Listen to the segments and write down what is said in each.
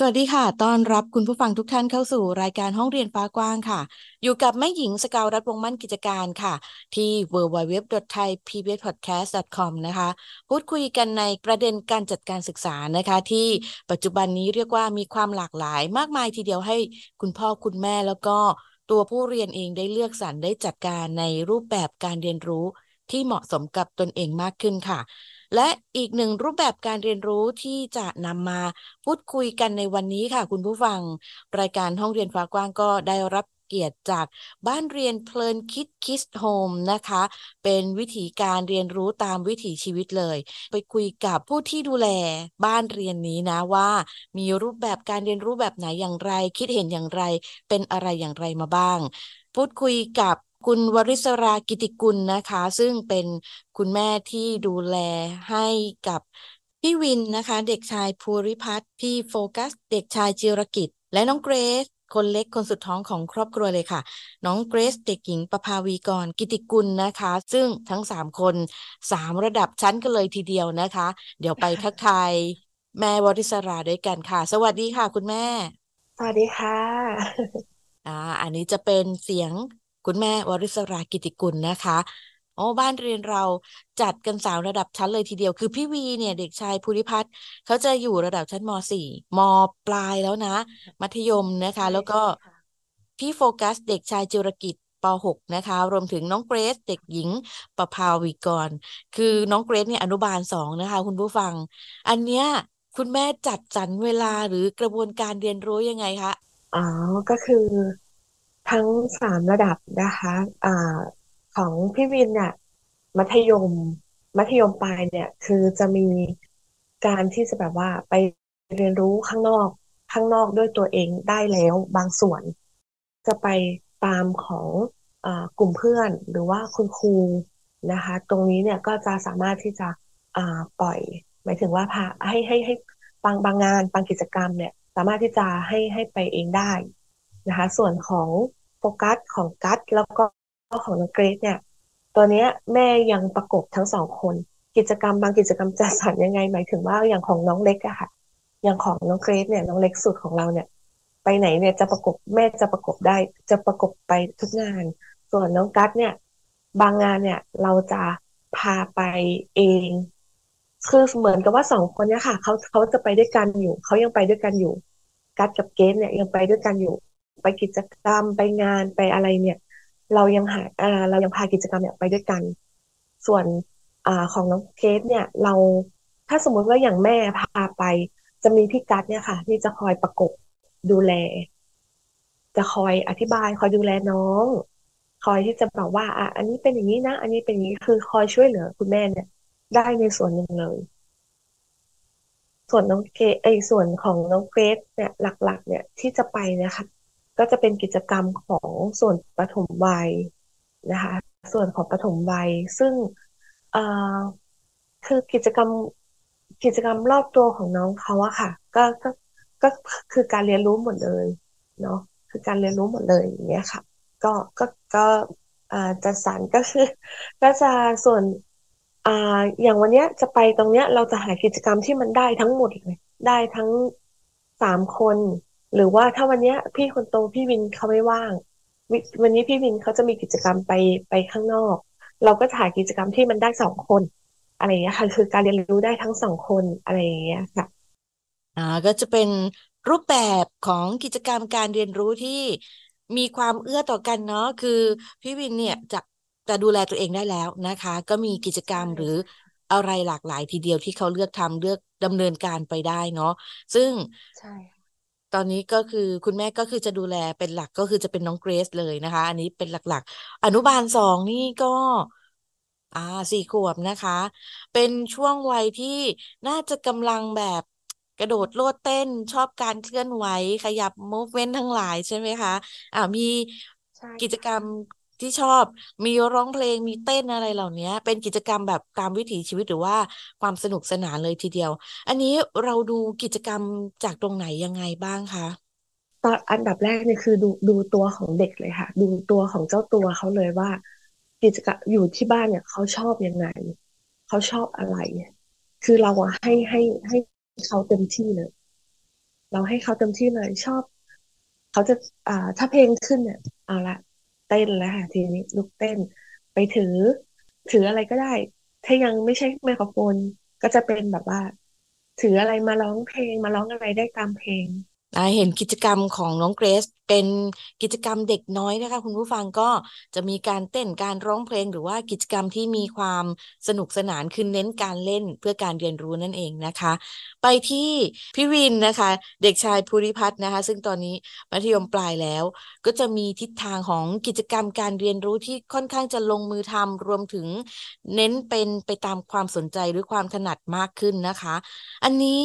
สวัสดีค่ะ ต้อนรับคุณผู้ฟังทุกท่านเข้าสู่รายการห้องเรียนฟ้ากว้างค่ะ อยู่กับแม่หญิงสกาวรัฐวงมั่นกิจการค่ะ ที่ www.thaipbspodcast.com นะคะ พูดคุยกันในประเด็นการจัดการศึกษานะคะ ที่ปัจจุบันนี้เรียกว่ามีความหลากหลายมากมายทีเดียวให้คุณพ่อคุณแม่แล้วก็ตัวผู้เรียนเองได้เลือกสรรได้จัดการในรูปแบบการเรียนรู้ที่เหมาะสมกับตนเองมากขึ้นค่ะ และอีกหนึ่งรูปแบบการเรียนรู้ที่จะนำมาพูดคุยกันในวันนี้ค่ะ คุณผู้ฟัง รายการห้องเรียนฟ้ากว้างก็ได้รับเกียรติจากบ้านเรียนเพลินคิด Kids Home นะคะ เป็นวิธีการเรียนรู้ตามวิถีชีวิตเลย ไปคุยกับผู้ที่ดูแลบ้านเรียนนี้นะว่า มีรูปแบบการเรียนรู้แบบไหนอย่างไร คิดเห็นอย่างไร เป็นอะไรอย่างไรมาบ้าง พูดคุยกับ คุณวริศรากิติกุลนะคะ ซึ่งเป็นคุณแม่ที่ดูแลให้กับพี่วินนะคะ เด็กชายภูริพัฒน์พี่โฟกัส เด็กชายจิรกิจ และน้องเกรซคนเล็กคนสุดท้องของครอบครัวเลยค่ะ น้องเกรซเด็กหญิงประภาวีกรกิติกุลนะคะ ซึ่งทั้งสามคนสามระดับชั้นกันเลยทีเดียวนะคะ เดี๋ยวไปทักทายแม่วริศราด้วยกันค่ะ สวัสดีค่ะ คุณแม่ สวัสดีค่ะ อ่า อันนี้จะเป็นเสียง คุณแม่วริศรากิติกุลนะคะโอ้บ้านเรียนเราจัดกันสาวระดับชั้นเลยทีเดียว คือพี่วีเนี่ยเด็กชายภูริพัฒน์เขาจะอยู่ระดับชั้นม .4 มปลายแล้วนะ มัธยมนะคะ แล้วก็พี่โฟกัสเด็กชายจิรกิจป .6 นะคะ รวมถึงน้องเกรซเด็กหญิงประภาวิกร คือน้องเกรซเนี่ยอนุบาลสองนะคะ คุณผู้ฟัง อันเนี้ยคุณแม่จัดสรรเวลาหรือกระบวนการเรียนรู้ยังไงคะอ๋อก็คือ ทั้งสามระดับนะคะอ่าของพี่วินเนี่ยมัธยม มัธยมปลายเนี่ย คือจะมีการที่จะแบบว่าไปเรียนรู้ข้างนอกข้างนอกด้วยตัวเองได้แล้วบางส่วน จะไปตามของอกลุ่มเพื่อนหรือว่าคุณครูนะคะ ตรงนี้เนี่ยก็จะสามารถที่จะปล่อย หมายถึงว่าพาให้ให้ให้บางบางงานบางกิจกรรมเนี่ย สามารถที่จะให้ให้ไปเองได้นะคะ ส่วนของ โฟกัสของกัตแล้วก็ของน้องเกรซเนี่ย ตัวเนี้ยแม่ยังประกบทั้งสองคน กิจกรรมบางกิจกรรมจะสั่นยังไงหมายถึงว่าอย่างของน้องเล็กอะค่ะ อย่างของน้องเกรซเนี่ยน้องเล็กสุดของเราเนี่ย ไปไหนเนี่ยจะประกบแม่จะประกบได้ จะประกบไปทุกงาน ส่วนน้องกัตเนี่ย บางงานเนี่ยเราจะพาไปเองคือเหมือนกับว่าสองคนเนี้ยค่ะเขาเขาจะไปด้วยกันอยู่เขายังไปด้วยกันอยู่ กัตกับเกสเนี่ยยังไปด้วยกันอยู่ ไปกิจกรรมไปงานไปอะไรเนี่ย เรายังหาอ่าเรายังพากิจกรรมเนี่ยไปด้วยกัน ส่วนอ่าของน้องเคสเนี่ย เราถ้าสมมุติว่าอย่างแม่พาไป จะมีพี่กัดเนี่ยค่ะ ที่จะคอยประกบดูแล จะคอยอธิบายคอยดูแลน้อง คอยที่จะบอกว่า อะอันนี้เป็นอย่างนี้นะ อันนี้เป็นอย่างนี้คือคอยช่วยเหลือคุณแม่เนี่ย ได้ในส่วนหนึ่งเลยส่วนน้องเกไอส่วนของน้องเกรซเนี่ยหลัก ๆ เนี่ยที่จะไปนะคะ ก็จะเป็นกิจกรรมของส่วนปฐมวัยนะคะ ส่วนของปฐมวัย ซึ่งคือกิจกรรมกิจกรรมรอบตัวของน้องเขาอะค่ะ ก็ก็ก็คือการเรียนรู้หมดเลยเนาะคือการเรียนรู้หมดเลยอย่างเงี้ยค่ะ ก็ก็ก็จะสารก็คือ ก็จะส่วนออย่างวันเนี้ยจะไปตรงเนี้ยเราจะหากิจกรรมที่มันได้ทั้งหมดเลยได้ทั้งสามคน หรือว่าถ้าวันนี้พี่คนโตพี่วินเขาไม่ว่าง วันนี้พี่วินเขาจะมีกิจกรรมไปไปข้างนอก เราก็ถ่ายกิจกรรมที่มันได้สองคน อะไรอย่างเงี้ยค่ะ คือการเรียนรู้ได้ทั้งสองคนอะไรอย่างเงี้ยค่ะอ่าก็จะเป็นรูปแบบของกิจกรรมการเรียนรู้ที่มีความเอื้อต่อกันเนาะคือพี่วินเนี่ยจะจะดูแลตัวเองได้แล้วนะคะ ก็มีกิจกรรมหรืออะไรหลากหลายทีเดียวที่เขาเลือกทำเลือกดำเนินการไปได้เนาะซึ่งใช่ ตอนนี้ก็คือคุณแม่ก็คือจะดูแลเป็นหลักก็คือจะเป็นน้องเกรซเลยนะคะ อันนี้เป็นหลักๆ อนุบาลสองนี่ก็ อ่าสี่ขวบนะคะ เป็นช่วงวัยที่น่าจะกำลังแบบกระโดดโลดเต้นชอบการเคลื่อนไหวขยับมูฟเมนต์ทั้งหลายใช่ไหมคะ อ่ามีกิจกรรม ที่ชอบมีร้องเพลงมีเต้นอะไรเหล่านี้เป็นกิจกรรมแบบตามวิถีชีวิตหรือว่าความสนุกสนานเลยทีเดียว อันนี้เราดูกิจกรรมจากตรงไหนยังไงบ้างคะตอนอันดับแรกเนี่ยคือดูดูตัวของเด็กเลยค่ะ ดูตัวของเจ้าตัวเขาเลยว่า กิจกรรมอยู่ที่บ้านเนี่ยเขาชอบยังไงเขาชอบอะไร คือเราอะให้ให้ให้เขาเต็มที่เลย เราให้เขาเต็มที่เลยชอบ เขาจะอ่าถ้าเพลงขึ้นเนี่ยเอาละ เต้นแล้วค่ะทีนี้ลุกเต้น ไปถือ ถืออะไรก็ได้ ถ้ายังไม่ใช่ไมโครโฟนก็จะเป็นแบบว่า ถืออะไรมาร้องเพลงมาร้องอะไรได้ตามเพลง เห็นกิจกรรมของน้องเกรซเป็นกิจกรรมเด็กน้อยนะคะคุณผู้ฟังก็จะมีการเต้นการร้องเพลงหรือว่ากิจกรรมที่มีความสนุกสนานคือเน้นการเล่นเพื่อการเรียนรู้นั่นเองนะคะ ไปที่พี่วินนะคะ เด็กชายภูริพัฒน์นะคะ ซึ่งตอนนี้มัธยมปลายแล้ว ก็จะมีทิศทางของกิจกรรมการเรียนรู้ที่ค่อนข้างจะลงมือทำรวมถึงเน้นเป็นไปตามความสนใจหรือความถนัดมากขึ้นนะคะ อันนี้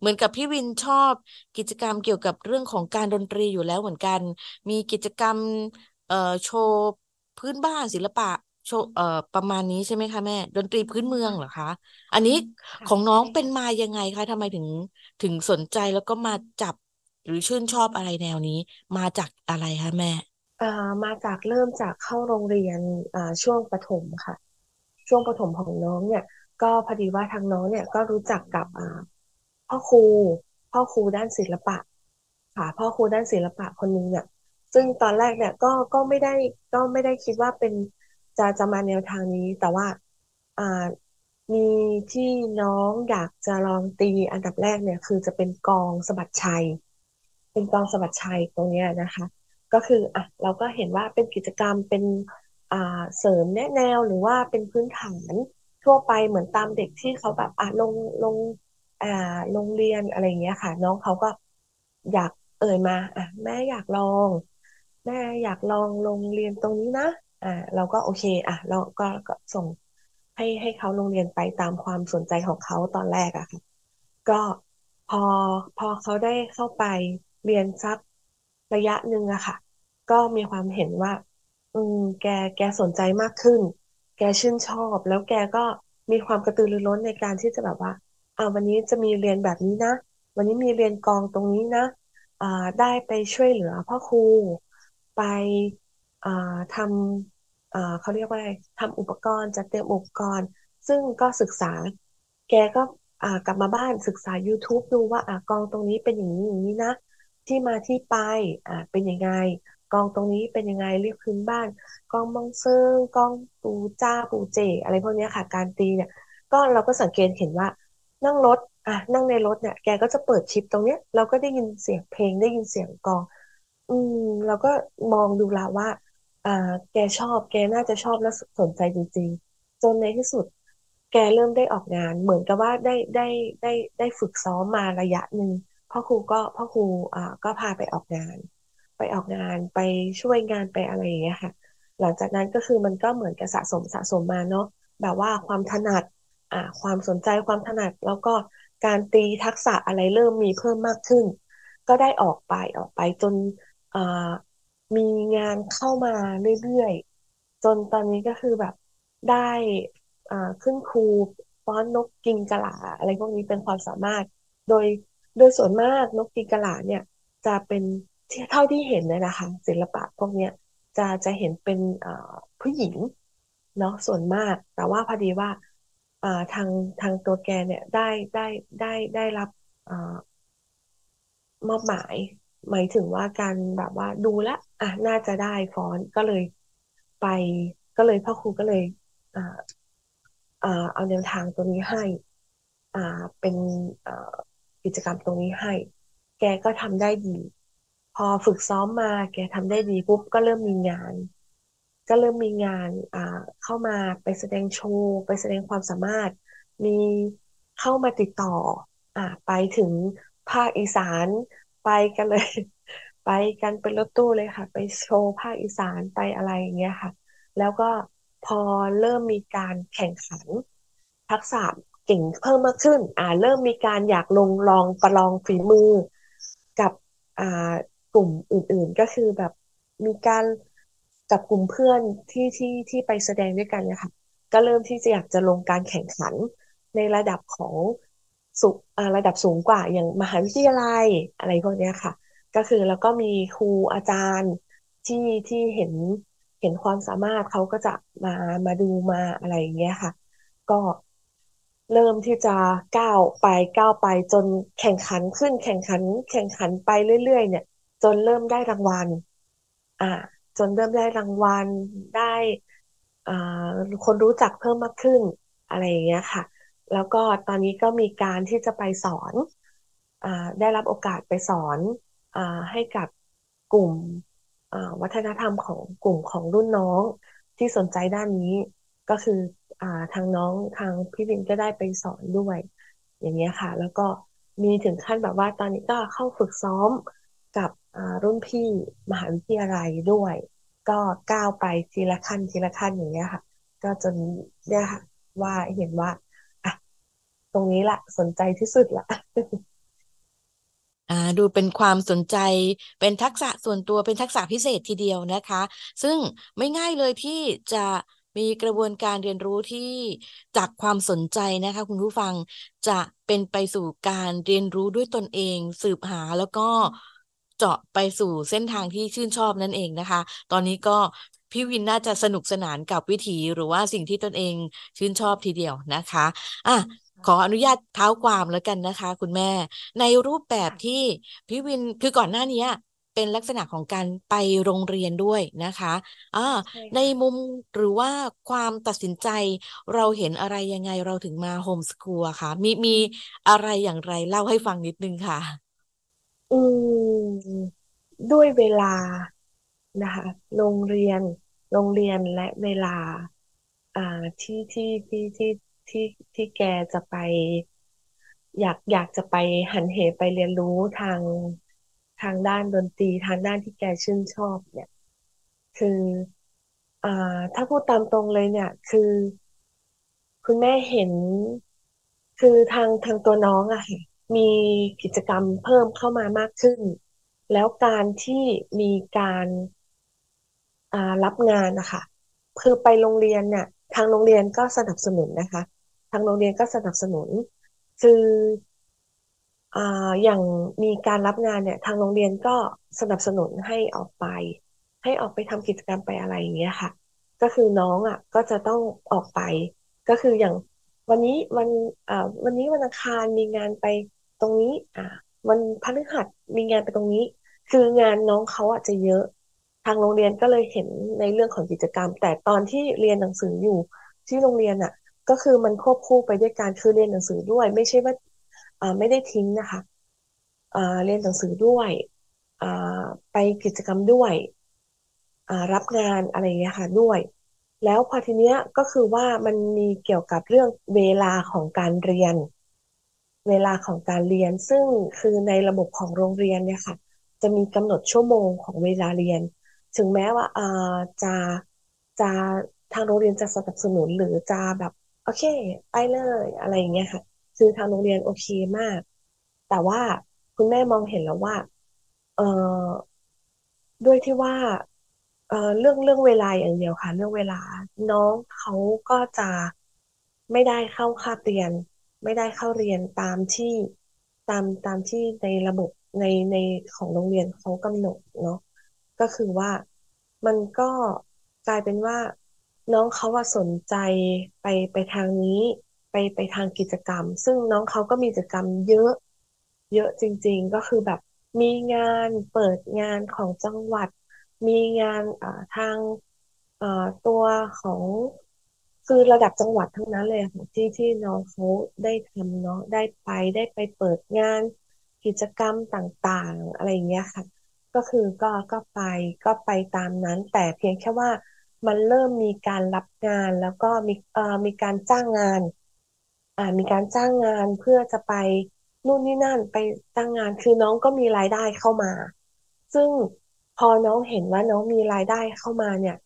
เหมือนกับพี่วินชอบกิจกรรมเกี่ยวกับเรื่องของการดนตรีอยู่แล้วเหมือนกัน มีกิจกรรมเอ่อโชว์พื้นบ้านศิลปะโชว์เอ่อประมาณนี้ใช่ไหมคะแม่ ดนตรีพื้นเมืองเหรอคะ อันนี้ของน้องเป็นมายังไงคะทำไมถึงถึงสนใจแล้วก็มาจับหรือชื่นชอบอะไรแนวนี้ มาจากอะไรคะแม่อ่ามาจากเริ่มจากเข้าโรงเรียนอ่าช่วงประถมค่ะ ช่วงประถมของน้องเนี่ย ก็พอดีว่าทางน้องเนี่ยก็รู้จักกับอ่า พ่อครู พ่อครูด้านศิลปะ ค่ะ พ่อครูด้านศิลปะคนนึงเนี่ย ซึ่งตอนแรกเนี่ยก็ก็ไม่ได้ก็ไม่ได้คิดว่าเป็นจะจะมาแนวทางนี้ แต่ว่าอ่ามีที่น้องอยากจะลองตีอันดับแรกเนี่ย คือจะเป็นกองสะบัดชัย เป็นกองสะบัดชัยตรงเนี้ยนะคะ ก็คืออะเราก็เห็นว่าเป็นกิจกรรมเป็นอ่าเสริมแนะแนวหรือว่าเป็นพื้นฐานทั่วไปเหมือนตามเด็กที่เขาแบบอะลงลง อ่าโรงเรียนอะไรเงี้ยค่ะ น้องเขาก็อยากเอ่ยมาอะแม่อยากลอง แม่อยากลองโรงเรียนตรงนี้นะอ่าเราก็โอเคอะเราก็ก็ส่งให้ให้เขาโรงเรียนไปตามความสนใจของเขาตอนแรกอะค่ะ ก็พอพอเขาได้เข้าไปเรียนสักระยะหนึ่งอะค่ะ ก็มีความเห็นว่า อืม แกแกสนใจมากขึ้น แกชื่นชอบ แล้วแกก็มีความกระตือรือร้นในการที่จะแบบว่า อ่าวันนี้จะมีเรียนแบบนี้นะ วันนี้มีเรียนกองตรงนี้นะอ่าได้ไปช่วยเหลือพ่อครูไปอ่าทำอ่าเขาเรียกว่าอะไรทำอุปกรณ์จัดเตรียมอุปกรณ์ ซึ่งก็ศึกษา แกก็อ่ากลับมาบ้านศึกษา YouTube ดูว่าอ่ากองตรงนี้เป็นอย่างนี้อย่างนี้นะ ที่มาที่ไปอ่าเป็นยังไงกองตรงนี้เป็นยังไงเรียกพื้นบ้าน กองมองเซิงกองปูจ้าปูเจ อะไรพวกนี้ค่ะ การตีเนี่ย ก็เราก็สังเกตเห็นว่า นั่งรถอะนั่งในรถเนี่ย แกก็จะเปิดชิปตรงเนี้ย เราก็ได้ยินเสียงเพลงได้ยินเสียงกลอง อืมเราก็มองดูละว่าอ่าแกชอบ แกน่าจะชอบและสนใจจริง ๆ จนในที่สุด แกเริ่มได้ออกงาน เหมือนกับว่าได้ได้ได้ได้ฝึกซ้อมมาระยะหนึ่งพ่อครูก็พ่อครูอ่าก็พาไปออกงาน ไปออกงานไปช่วยงานไปอะไรอย่างเงี้ยค่ะ หลังจากนั้นก็คือมันก็เหมือนกับสะสมสะสมมาเนาะแบบว่าความถนัด ความสนใจความถนัด แล้วก็การตีทักษะอะไรเริ่มมีเพิ่มมากขึ้น ก็ได้ออกไปออกไปจนมีงานเข้ามาเรื่อยๆ จนตอนนี้ก็คือแบบได้ขึ้นครูฟ้อนนกกิงกะหลาอะไรพวกนี้เป็นความสามารถ โดยโดยส่วนมากนกกิงกะหลาเนี่ยจะเป็นเท่าที่เห็นเลยนะคะศิลปะพวกเนี้ยจะจะเห็นเป็นผู้หญิงเนาะส่วนมาก แต่ว่าพอดีว่า ทางทางตัวแกเนี่ยได้ได้ได้ได้รับอมอบหมาย หมายถึงว่าการแบบว่าดูแลอะน่าจะได้ฟ้อนก็เลยไป ก็เลยพ่อครูก็เลยอ่าอ่าเอาแนวทางตรงนี้ให้ อ่าเป็นอ่ากิจกรรมตรงนี้ให้ แกก็ทำได้ดี พอฝึกซ้อมมา แกทำได้ดีปุ๊บก็เริ่มมีงาน ก็เริ่มมีงานอ่าเข้ามาไปแสดงโชว์ไปแสดงความสามารถ มีเข้ามาติดต่ออ่าไปถึงภาคอีสานไปกันเลย ไปกันเป็นรถตู้เลยค่ะ ไปโชว์ภาคอีสานไปอะไรอย่างเงี้ยค่ะ แล้วก็พอเริ่มมีการแข่งขันทักษะเก่งเพิ่มมากขึ้น อ่า เริ่มมีการอยากลงลองประลองฝีมือกับอ่ากลุ่มอื่นๆ ก็คือแบบมีการ กับกลุ่มเพื่อนที่ที่ที่ไปแสดงด้วยกันนี่ยค่ะก็เริ่มที่จะอยากจะลงการแข่งขันในระดับของสุระดับสูงกว่าอย่างมหาวิทยาลัยอะไรพวกนี้ค่ะ ก็คือแล้วก็มีครูอาจารย์ที่ที่เห็นเห็นความสามารถเขาก็จะมามาดูมาอะไรอย่างเงี้ยค่ะ ก็เริ่มที่จะก้าวไปก้าวไปจนแข่งขันขึ้นแข่งขัน แข่งขันไปเรื่อย ๆ เนี่ย จนเริ่มได้รางวัล อ่า จนเริ่มได้รางวัลได้คนรู้จักเพิ่มมากขึ้นอะไรอย่างเงี้ยค่ะ แล้วก็ตอนนี้ก็มีการที่จะไปสอนอได้รับโอกาสไปสอนอให้กับกลุ่มวัฒนธรรมของกลุ่มของรุ่นน้องที่สนใจด้านนี้ก็คืออทางน้องทางพี่วินก็ได้ไปสอนด้วย อย่างเงี้ยค่ะ แล้วก็มีถึงขั้นแบบว่าตอนนี้ก็เข้าฝึกซ้อม กับรุ่นพี่มหาวิทยาลัยด้วย ก็ก้าวไปทีละขั้นทีละขั้นอย่างเงี้ยค่ะ ก็จนเนี่ยค่ะว่าเห็นว่าอะตรงนี้แหละสนใจที่สุดละอ่าดูเป็นความสนใจเป็นทักษะส่วนตัวเป็นทักษะพิเศษทีเดียวนะคะ ซึ่งไม่ง่ายเลยที่จะมีกระบวนการเรียนรู้ที่จากความสนใจนะคะคุณผู้ฟังจะเป็นไปสู่การเรียนรู้ด้วยตนเอง สืบหาแล้วก็ เจาะไปสู่เส้นทางที่ชื่นชอบนั่นเองนะคะ ตอนนี้ก็พี่วินน่าจะสนุกสนานกับวิถีหรือว่าสิ่งที่ตนเองชื่นชอบทีเดียวนะคะอะขออนุญาตเท้าความแล้วกันนะคะ คุณแม่ ในรูปแบบที่พี่วินคือก่อนหน้านี้เป็นลักษณะของการไปโรงเรียนด้วยนะคะอ่าในมุมหรือว่าความตัดสินใจเราเห็นอะไรยังไงเราถึงมาโฮมสคูลค่ะ มีมีอะไรอย่างไรเล่าให้ฟังนิดนึงค่ะ อืม ด้วยเวลานะคะโรงเรียนโรงเรียนและเวลาอ่าที่ที่ที่ที่ที่ที่แกจะไป อยากอยากจะไปหันเหไปเรียนรู้ทางทางด้านดนตรีทางด้านที่แกชื่นชอบเนี่ย คืออ่าถ้าพูดตามตรงเลยเนี่ย คือ คุณแม่เห็นคือทางทางตัวน้องอะค่ะมีกิจกรรมเพิ่มเข้ามามากขึ้น แล้วการที่มีการรับงานนะคะคือไปโรงเรียนเนี่ยทางโรงเรียนก็สนับสนุนนะคะ ทางโรงเรียนก็สนับสนุน คืออ่าอย่างมีการรับงานเนี่ย ทางโรงเรียนก็สนับสนุนให้ออกไป ให้ออกไปทำกิจกรรมไปอะไรอย่างเงี้ยค่ะ ก็คือน้องอะ ก็จะต้องออกไป ก็คืออย่างวันนี้วันอ่าวันนี้วันอังคารมีงานไปตรงนี้ อ่าวันพฤหัสมีงานไปตรงนี้ คืองานน้องเขาอะจะเยอะ ทางโรงเรียนก็เลยเห็นในเรื่องของกิจกรรม แต่ตอนที่เรียนหนังสืออยู่ที่โรงเรียนอะ ก็คือมันควบคู่ไปด้วยการคือเรียนหนังสือด้วย ไม่ใช่ว่าอ่าไม่ได้ทิ้งนะคะอ่าเรียนหนังสือด้วยอ่าไปกิจกรรมด้วยอ่ารับงานอะไรเงี้ยค่ะด้วย แล้วพอทีเนี้ยก็คือว่ามันมีเกี่ยวกับเรื่องเวลาของการเรียน เวลาของการเรียน ซึ่งคือในระบบของโรงเรียนเนี่ยค่ะ จะมีกำหนดชั่วโมงของเวลาเรียน ถึงแม้ว่าอ่าจะจะทางโรงเรียนจะสนับสนุนหรือจะแบบโอเค ไปเลยอะไรอย่างเงี้ยค่ะคือทางโรงเรียนโอเคมาก แต่ว่าคุณแม่มองเห็นแล้วว่า เออด้วยที่ว่า เออเรื่องเรื่องเวลาอย่างเดียวค่ะ เรื่องเวลาน้องเขาก็จะไม่ได้เข้าคาบเรียน ไม่ได้เข้าเรียนตามที่ตามตามที่ในระบบ ในในของโรงเรียนเขากำหนดเนาะก็คือว่ามันก็กลายเป็นว่าน้องเขาว่าสนใจไปไปทางนี้ไปไปทางกิจกรรม ซึ่งน้องเขาก็มีกิจกรรมเยอะ เยอะจริง ๆ ก็คือแบบมีงานเปิดงานของจังหวัด มีงานทางตัวของคือระดับจังหวัดทั้งนั้นเลยค่ะที่ที่น้องเขาได้ทำเนาะได้ไปได้ไปเปิดงาน กิจกรรมต่างๆ อะไรเงี้ยค่ะ ก็คือก็ก็ไปก็ไปตามนั้น แต่เพียงแค่ว่ามันเริ่มมีการรับงานแล้วก็มีเอ่อมีการจ้างงาน อ่ามีการจ้างงานเพื่อจะไปนู่นนี่นั่นไปจ้างงานคือน้องก็มีรายได้เข้ามา ซึ่งพอน้องเห็นว่าน้องมีรายได้เข้ามาเนี่ย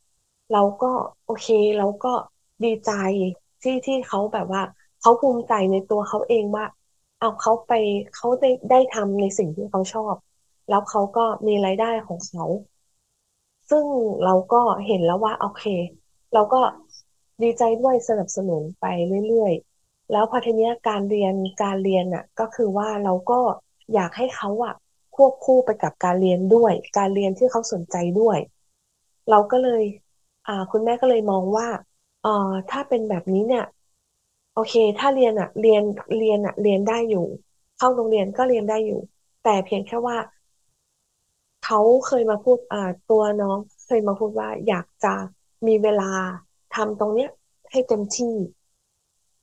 เราก็โอเคเราก็ดีใจที่ที่เขาแบบว่าเขาภูมิใจในตัวเขาเองว่า เอาเขาไปเขาได้ได้ทำในสิ่งที่เขาชอบ แล้วเขาก็มีรายได้ของเขาซึ่งเราก็เห็นแล้วว่าโอเค เราก็ดีใจด้วยสนับสนุนไปเรื่อยๆ แล้วพอทีเนี้ยการเรียนการเรียนอะ ก็คือว่าเราก็อยากให้เขาอะควบคู่ไปกับการเรียนด้วย การเรียนที่เขาสนใจด้วย เราก็เลย อ่า คุณแม่ก็เลยมองว่าเอ่อถ้าเป็นแบบนี้เนี่ย โอเค ถ้าเรียนอะเรียนเรียนอะเรียนได้อยู่ เข้าโรงเรียนก็เรียนได้อยู่ แต่เพียงแค่ว่าเขาเคยมาพูดอ่าตัวน้องเคยมาพูดว่า อยากจะมีเวลาทำตรงเนี้ย ให้เต็มที่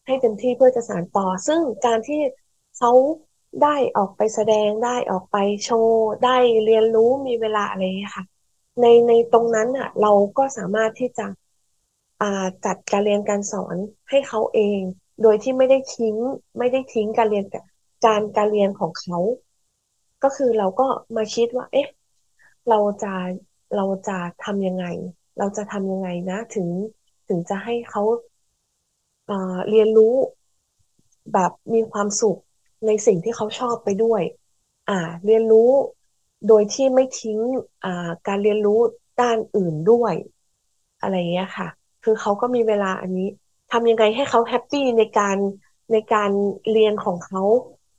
ให้เต็มที่เพื่อจะสานต่อ ซึ่งการที่เขาได้ออกไปแสดงได้ออกไปโชว์ ได้เรียนรู้มีเวลาอะไรอย่างเงี้ยค่ะ ในในตรงนั้นอะ เราก็สามารถที่จะ จัดการเรียนการสอนให้เขาเอง โดยที่ไม่ได้ทิ้งไม่ได้ทิ้งการเรียนการการเรียนของเขา ก็คือเราก็มาคิดว่า เอ๊ะ เราจะเราจะทำยังไง เราจะทำยังไงนะ ถึงถึงจะให้เขาอ่าเรียนรู้แบบมีความสุขในสิ่งที่เขาชอบไปด้วย อ่า เรียนรู้โดยที่ไม่ทิ้งอ่าการเรียนรู้ด้านอื่นด้วย อะไรเงี้ยค่ะ คือเขาก็มีเวลาอันนี้ทำยังไงให้เขาแฮปปี้ในการในการเรียนของเขา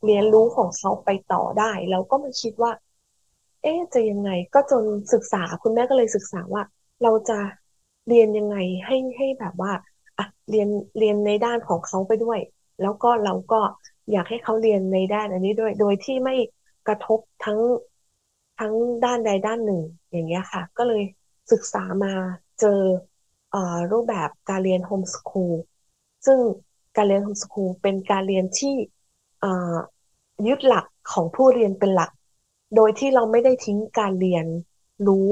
เรียนรู้ของเขาไปต่อได้เราก็มาคิดว่า เอ๊ะจะยังไงก็จนศึกษาคุณแม่ก็เลยศึกษาว่า เราจะเรียนยังไงให้ให้แบบว่าอะเรียนเรียนในด้านของเขาไปด้วย แล้วก็เราก็อยากให้เขาเรียนในด้านอันนี้ด้วย โดยที่ไม่กระทบทั้งทั้งด้านใดด้านหนึ่ง อย่างเงี้ยค่ะ ก็เลยศึกษามาเจอ รูปแบบการเรียนโฮมสคูลซึ่งการเรียนโฮมสคูลเป็นการเรียนที่ยึดหลักของผู้เรียนเป็นหลัก โดยที่เราไม่ได้ทิ้งการเรียนรู้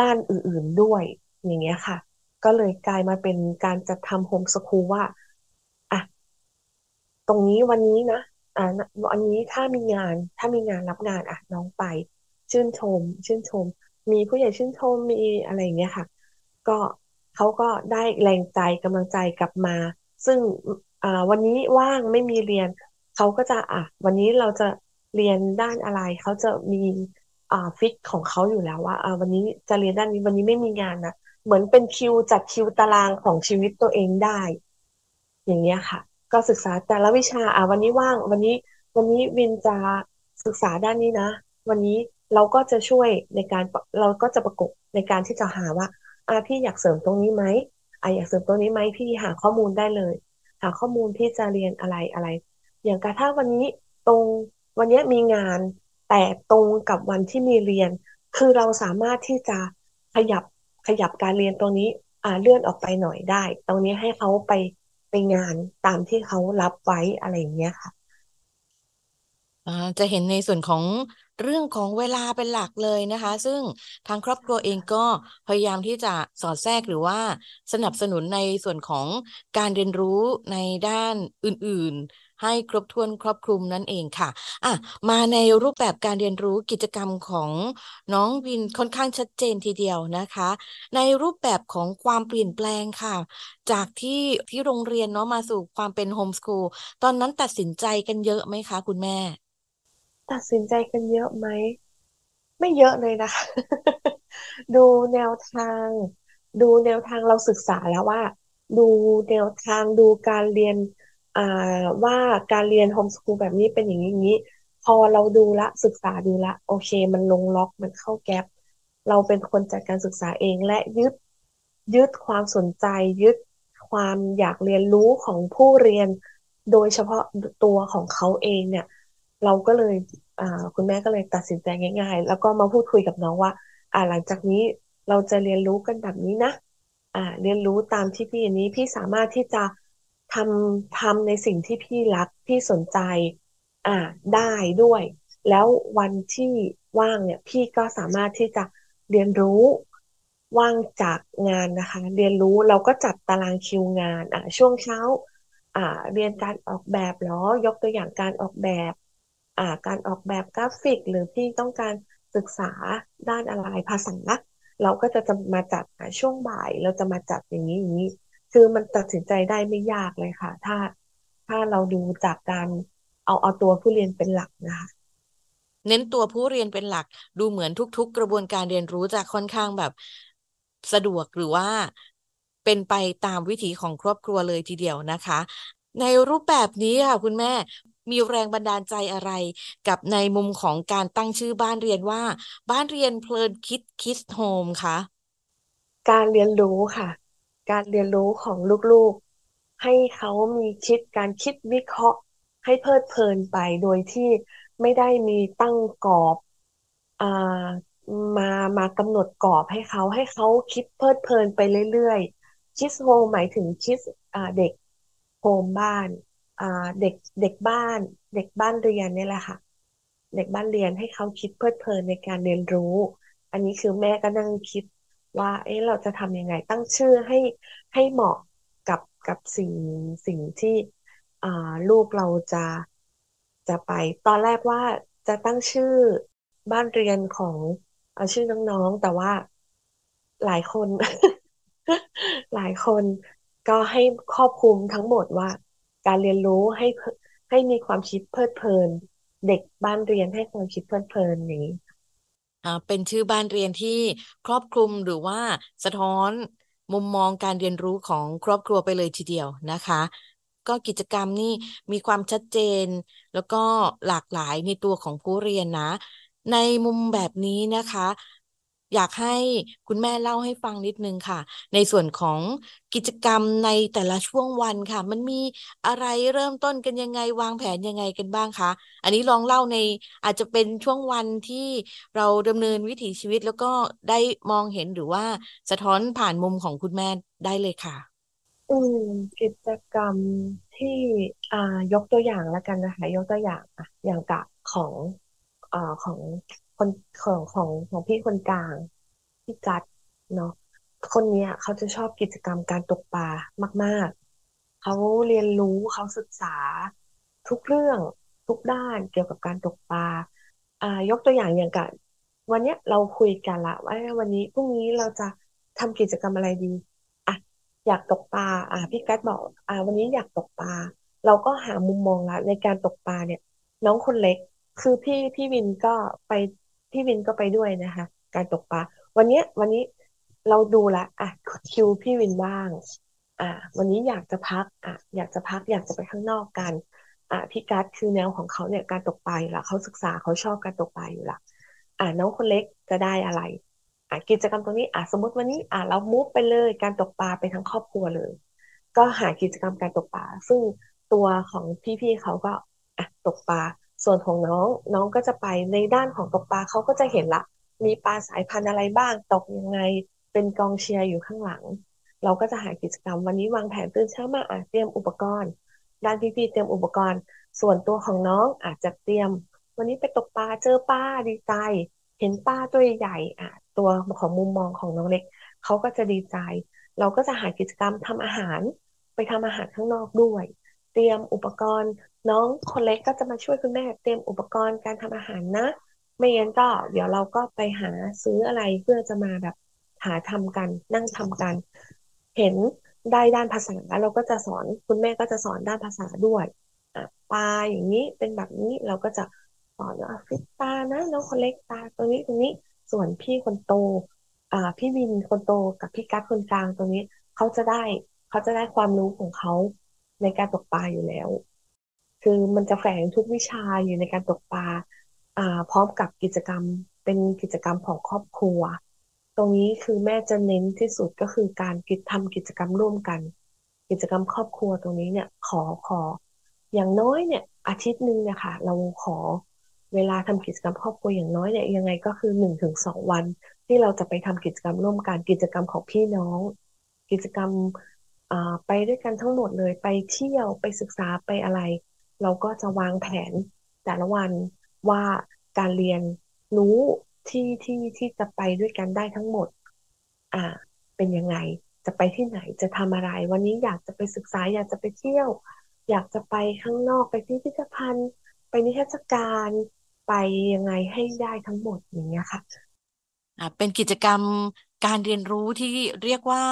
ด้านอื่น ๆด้วยอย่างเงี้ยค่ะ ก็เลยกลายมาเป็นการจัดทำโฮมสคูลว่าอะตรงนี้วันนี้นะอ่าวันนี้ถ้ามีงานถ้ามีงานรับงานอะน้องไป ชื่นชม ชื่นชม มีผู้ใหญ่ชื่นชมมีอะไรอย่างเงี้ยค่ะ ก็ เขาก็ได้แรงใจกำลังใจกลับมา ซึ่งวันนี้ว่างไม่มีเรียนเขาก็จะอะวันนี้เราจะเรียนด้านอะไรเขาจะมีอ่าฟิกของเขาอยู่แล้วว่าอ่าวันนี้จะเรียนด้านนี้วันนี้ไม่มีงานนะเหมือนเป็นคิวจัดคิวตารางของชีวิตตัวเองได้ อย่างเงี้ยค่ะ ก็ศึกษาแต่ละวิชาอ่าวันนี้ว่าง วันนี้วันนี้วินจะศึกษาด้านนี้นะ วันนี้เราก็จะช่วยในการเราก็จะประกบในการที่จะหาว่า อ่าพี่อยากเสริมตรงนี้ไหมอ่าอยากเสริมตรงนี้ไหมพี่หาข้อมูลได้เลย หาข้อมูลที่จะเรียนอะไรอะไร อย่างกระทั่งวันนี้ตรงวันนี้มีงานแต่ตรงกับวันที่มีเรียน คือเราสามารถที่จะขยับขยับการเรียนตรงนี้อ่าเลื่อนออกไปหน่อยได้ ตรงนี้ให้เขาไปไปงานตามที่เขารับไว้อะไรอย่างเงี้ยค่ะ อ่าจะเห็นในส่วนของเรื่องของเวลาเป็นหลักเลยนะคะ ซึ่งทางครอบครัวเองก็พยายามที่จะสอดแทรกหรือว่าสนับสนุนในส่วนของการเรียนรู้ในด้านอื่น ๆ ให้ครบถ้วนครอบคลุมนั่นเองค่ะอะมาในรูปแบบการเรียนรู้กิจกรรมของน้องวินค่อนข้างชัดเจนทีเดียวนะคะ ในรูปแบบของความเปลี่ยนแปลงค่ะ จากที่ที่โรงเรียนเนาะมาสู่ความเป็นโฮมสคูลตอนนั้นตัดสินใจกันเยอะไหมคะ คุณแม่ ตัดสินใจกันเยอะไหม ไม่เยอะเลยนะคะ ดูแนวทาง ดูแนวทางเราศึกษาแล้วว่า ดูแนวทางดูการเรียนอ่าว่าการเรียนโฮมสคูลแบบนี้เป็นอย่างนี้อย่างนี้ พอเราดูละศึกษาดูละ โอเค มันลงล็อกมันเข้าแก๊ปเราเป็นคนจัดการศึกษาเองและยึดยึดความสนใจ ยึดความอยากเรียนรู้ของผู้เรียน โดยเฉพาะตัวของเขาเองเนี่ย เราก็เลยคุณแม่ก็เลยตัดสินใจง่าย ๆ แล้วก็มาพูดคุยกับน้องว่า อ่าหลังจากนี้เราจะเรียนรู้กันแบบนี้นะ อ่า เรียนรู้ตามที่พี่อันนี้พี่สามารถที่จะทำทำในสิ่งที่พี่รักพี่สนใจ อ่าได้ด้วย แล้ววันที่ว่างเนี่ย พี่ก็สามารถที่จะเรียนรู้ว่างจากงานนะคะ เรียนรู้เราก็จัดตารางคิวงานอ่าช่วงเช้า อ่า เรียนการออกแบบหรอยกตัวอย่างการออกแบบ การออกแบบกราฟิก หรือพี่ต้องการศึกษาด้านอะไรภาษาเราก็จะจะมาจัดช่วงบ่ายเราจะมาจัดอย่างนี้อย่างนี้ คือมันตัดสินใจได้ไม่ยากเลยค่ะ ถ้าถ้าเราดูจากการเอาเอาตัวผู้เรียนเป็นหลักนะคะเน้นตัวผู้เรียนเป็นหลักดูเหมือนทุก ๆ กระบวนการเรียนรู้จะค่อนข้างแบบสะดวกหรือว่าเป็นไปตามวิถีของครอบครัวเลยทีเดียวนะคะ ในรูปแบบนี้ค่ะคุณแม่ มีแรงบันดาลใจอะไร กับในมุมของการตั้งชื่อบ้านเรียนว่า บ้านเรียนเพลินคิดคิดโฮมคะการเรียนรู้ค่ะ การเรียนรู้ของลูกๆ ให้เขามีคิดการคิดวิเคราะห์ ให้เพลิดเพลินไปโดยที่ไม่ได้มีตั้งกรอบอ่ามามากำหนดกรอบให้เขาให้เขาคิดเพลิดเพลินไปเรื่อยๆคิดโฮมหมายถึงคิดอ่าเด็กโฮมบ้าน เด็กเด็กบ้าน เด็กบ้านเรียนนี่แหละค่ะ เด็กบ้านเรียนให้เขาคิดเพลิดเพลินในการเรียนรู้ อันนี้คือแม่ก็นั่งคิดว่า เอ๊ะเราจะทำยังไง ตั้งชื่อให้ให้เหมาะกับกับสิ่งสิ่งที่อ่าลูกเราจะจะไป ตอนแรกว่าจะตั้งชื่อบ้านเรียนของเอาชื่อน้องๆ แต่ว่าหลายคน หลายคนก็ให้ครอบคลุมทั้งหมดว่า การเรียนรู้ให้ให้มีความคิดเพลิดเพลิน เด็กบ้านเรียนให้ความคิดเพลิดเพลินอย่างนี้เป็นชื่อบ้านเรียนที่ครอบคลุมหรือว่าสะท้อนมุมมองการเรียนรู้ของครอบครัวไปเลยทีเดียวนะคะ ก็กิจกรรมนี่มีความชัดเจน แล้วก็หลากหลายในตัวของผู้เรียนนะ ในมุมแบบนี้นะคะ อยากให้คุณแม่เล่าให้ฟังนิดนึงค่ะ ในส่วนของกิจกรรมในแต่ละช่วงวันค่ะ มันมีอะไรเริ่มต้นกันยังไงวางแผนยังไงกันบ้างคะอันนี้ลองเล่าในอาจจะเป็นช่วงวันที่เราดำเนินวิถีชีวิตแล้วก็ได้มองเห็นหรือว่าสะท้อนผ่านมุมของคุณแม่ได้เลยค่ะ อืมกิจกรรมที่อ่ายกตัวอย่างแล้วกันนะคะ ยกตัวอย่างอะอย่างกะของอ่าของ คนของของของพี่คนกลางพี่กัดเนาะคนเนี้ยเขาจะชอบกิจกรรมการตกปลามาก ๆ เขาเรียนรู้เขาศึกษาทุกเรื่องทุกด้านเกี่ยวกับการตกปลาอ่ายกตัวอย่างอย่างกันวันเนี้ยเราคุยกันละว่าวันนี้พรุ่งนี้เราจะทำกิจกรรมอะไรดีอะอยากตกปลาอะพี่กัดบอกอะวันนี้อยากตกปลาเราก็หามุมมองละในการตกปลาเนี่ย น้องคนเล็ก คือพี่พี่วินก็ไป พี่วินก็ไปด้วยนะคะ การตกปลาวันนี้วันนี้เราดูละอะคิวพี่วินบ้าง อะวันนี้อยากจะพักอะอยากจะพักอยากจะไปข้างนอกกัน อะพี่การ์ดคือแนวของเขาเนี่ยการตกปลาอยู่ละเขาศึกษาเขาชอบการตกปลาอยู่ละอะน้องคนเล็กจะได้อะไรอะกิจกรรมตรงนี้อะสมมติวันนี้อะเรามุฟไปเลยการตกปลาไปทั้งครอบครัวเลย ก็หากิจกรรมการตกปลาซึ่งตัวของพี่ๆเขาก็อะตกปลา ส่วนของน้องน้องก็จะไปในด้านของตกปลาเขาก็จะเห็นละ มีปลาสายพันธุ์อะไรบ้าง ตกยังไงเป็นกองเชียร์อยู่ข้างหลัง เราก็จะหากิจกรรมวันนี้วางแผนตื่นเช้ามาอาจเตรียมอุปกรณ์ ด้านพี่ๆเตรียมอุปกรณ์ ส่วนตัวของน้องอาจจะเตรียม วันนี้ไปตกปลาเจอปลาดีใจ เห็นปลาตัวใหญ่อะตัวของมุมมองของน้องเล็กเขาก็จะดีใจ เราก็จะหากิจกรรมทำอาหาร ไปทำอาหารข้างนอกด้วย เตรียมอุปกรณ์ น้องคนเล็กก็จะมาช่วยคุณแม่เตรียมอุปกรณ์การทำอาหารนะ ไม่งั้นก็ เดี๋ยวเราก็ไปหาซื้ออะไรเพื่อจะมาแบบหาทำกันนั่งทำกัน เห็นได้ด้านภาษาเราก็จะสอนคุณแม่ก็จะสอนด้านภาษาด้วยปลาอย่างนี้เป็นแบบนี้เราก็จะสอนว่าฟิตตานะน้องคนเล็กตาตรงนี้ตรงนี้ส่วนพี่คนโตอ่าพี่วินคนโตกับพี่กั๊กคนกลางตรงนี้เขาจะได้เขาจะได้ความรู้ของเขาในการตกปลาอยู่แล้ว คือมันจะแฝงทุกวิชาอยู่ในการตกปลาอ่าพร้อมกับกิจกรรมเป็นกิจกรรมของครอบครัว ตรงนี้คือแม่จะเน้นที่สุดก็คือการกิจทำกิจกรรมร่วมกัน กิจกรรมครอบครัวตรงนี้เนี่ยขอขอ อย่างน้อยเนี่ย อาทิตย์หนึ่งเนี่ยค่ะเราขอเวลาทำกิจกรรมครอบครัวอย่างน้อยเนี่ยยังไงก็คือหนึ่งถึงสองวัน ที่เราจะไปทำกิจกรรมร่วมกันกิจกรรมของพี่น้อง กิจกรรมไปด้วยกันทั้งหมดเลยไปเที่ยวไปศึกษาไปอะไร เราก็จะวางแผนแต่ละวันว่าการเรียนรู้ที่ที่ที่จะไปด้วยกันได้ทั้งหมด อ่า เป็นยังไง จะไปที่ไหนจะทำอะไร วันนี้อยากจะไปศึกษาอยากจะไปเที่ยว อยากจะไปข้างนอกไปที่พิพิธภัณฑ์ ไปนิทรรศการไปยังไงให้ได้ทั้งหมดอย่างเงี้ยค่ะ อ่า เป็นกิจกรรมการเรียนรู้ที่เรียกว่า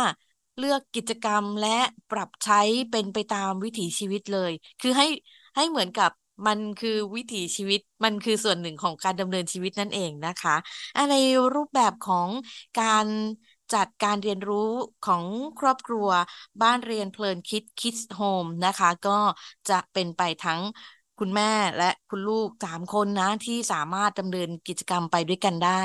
เลือกกิจกรรมและปรับใช้เป็นไปตามวิถีชีวิตเลย คือให้ ให้เหมือนกับมันคือวิถีชีวิตมันคือส่วนหนึ่งของการดำเนินชีวิตนั่นเองนะคะในรูปแบบของการจัดการเรียนรู้ของครอบครัวบ้านเรียนเพลินคิดคิดโฮมนะคะ ก็จะเป็นไปทั้งคุณแม่และคุณลูกสามคนนะที่สามารถดำเนินกิจกรรมไปด้วยกันได้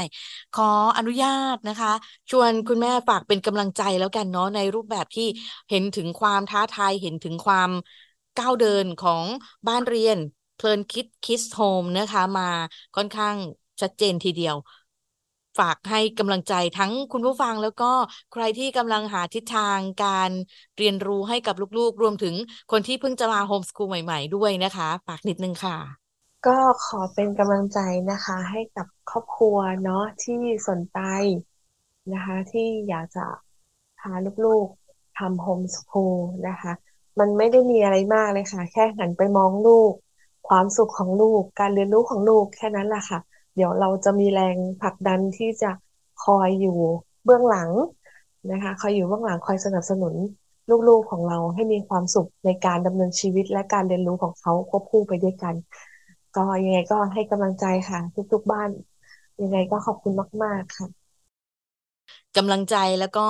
ขออนุญาตนะคะ ชวนคุณแม่ฝากเป็นกำลังใจแล้วกันเนาะในรูปแบบที่เห็นถึงความท้าทายเห็นถึงความ ก้าวเดินของบ้านเรียนเพลินคิด Kids Home นะคะมาค่อนข้างชัดเจนทีเดียว ฝากให้กำลังใจทั้งคุณผู้ฟังแล้วก็ใครที่กำลังหาทิศทางการเรียนรู้ให้กับลูกๆ รวมถึงคนที่เพิ่งจะมาโฮมสกูลใหม่ๆด้วยนะคะ ฝากนิดนึงค่ะ ก็ขอเป็นกำลังใจนะคะ ให้กับครอบครัวเนาะที่สนใจนะคะ ที่อยากจะพาลูกๆทำโฮมสกูลนะคะ มันไม่ได้มีอะไรมากเลยค่ะ แค่หันไปมองลูก ความสุขของลูก การเรียนรู้ของลูกแค่นั้นแหละค่ะ เดี๋ยวเราจะมีแรงผลักดันที่จะคอยอยู่เบื้องหลังนะคะ คอยอยู่เบื้องหลังคอยสนับสนุนลูกๆของเราให้มีความสุขในการดำเนินชีวิตและการเรียนรู้ของเขาควบคู่ไปด้วยกัน ก็ยังไงก็ให้กำลังใจค่ะ ทุกๆบ้าน ยังไงก็ขอบคุณมาก ๆ ค่ะกำลังใจแล้วก็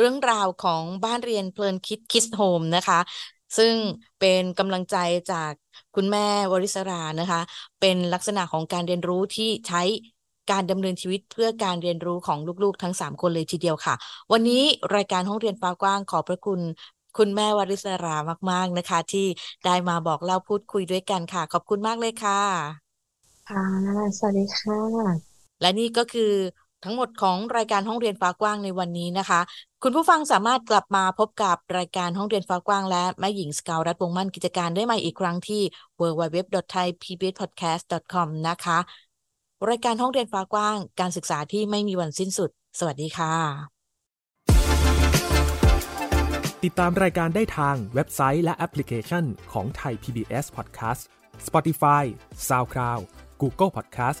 เรื่องราวของบ้านเรียนเพลินคิด Kids Home นะคะ ซึ่งเป็นกำลังใจจากคุณแม่วริศรานะคะ เป็นลักษณะของการเรียนรู้ที่ใช้การดำเนินชีวิตเพื่อการเรียนรู้ของลูกๆ ทั้ง 3 คนเลยทีเดียวค่ะ วันนี้รายการห้องเรียนฟ้ากว้างขอบพระคุณคุณแม่วริศรามาก ๆนะคะ ที่ได้มาบอกเล่าพูดคุยด้วยกันค่ะ ขอบคุณมากเลยค่ะ ค่ะ สวัสดีค่ะ และนี่ก็คือ ทั้งหมดของรายการห้องเรียนฟ้ากว้างในวันนี้นะคะ คุณผู้ฟังสามารถกลับมาพบกับรายการห้องเรียนฟ้ากว้างและแม่หญิงสกาวรัฐวงมั่นกิจการได้ใหม่อีกครั้งที่ www.thaipbspodcast.com นะคะ รายการห้องเรียนฟ้ากว้าง การศึกษาที่ไม่มีวันสิ้นสุด สวัสดีค่ะ ติดตามรายการได้ทางเว็บไซต์และแอปพลิเคชันของไทย PBS Podcast Spotify SoundCloud Google Podcast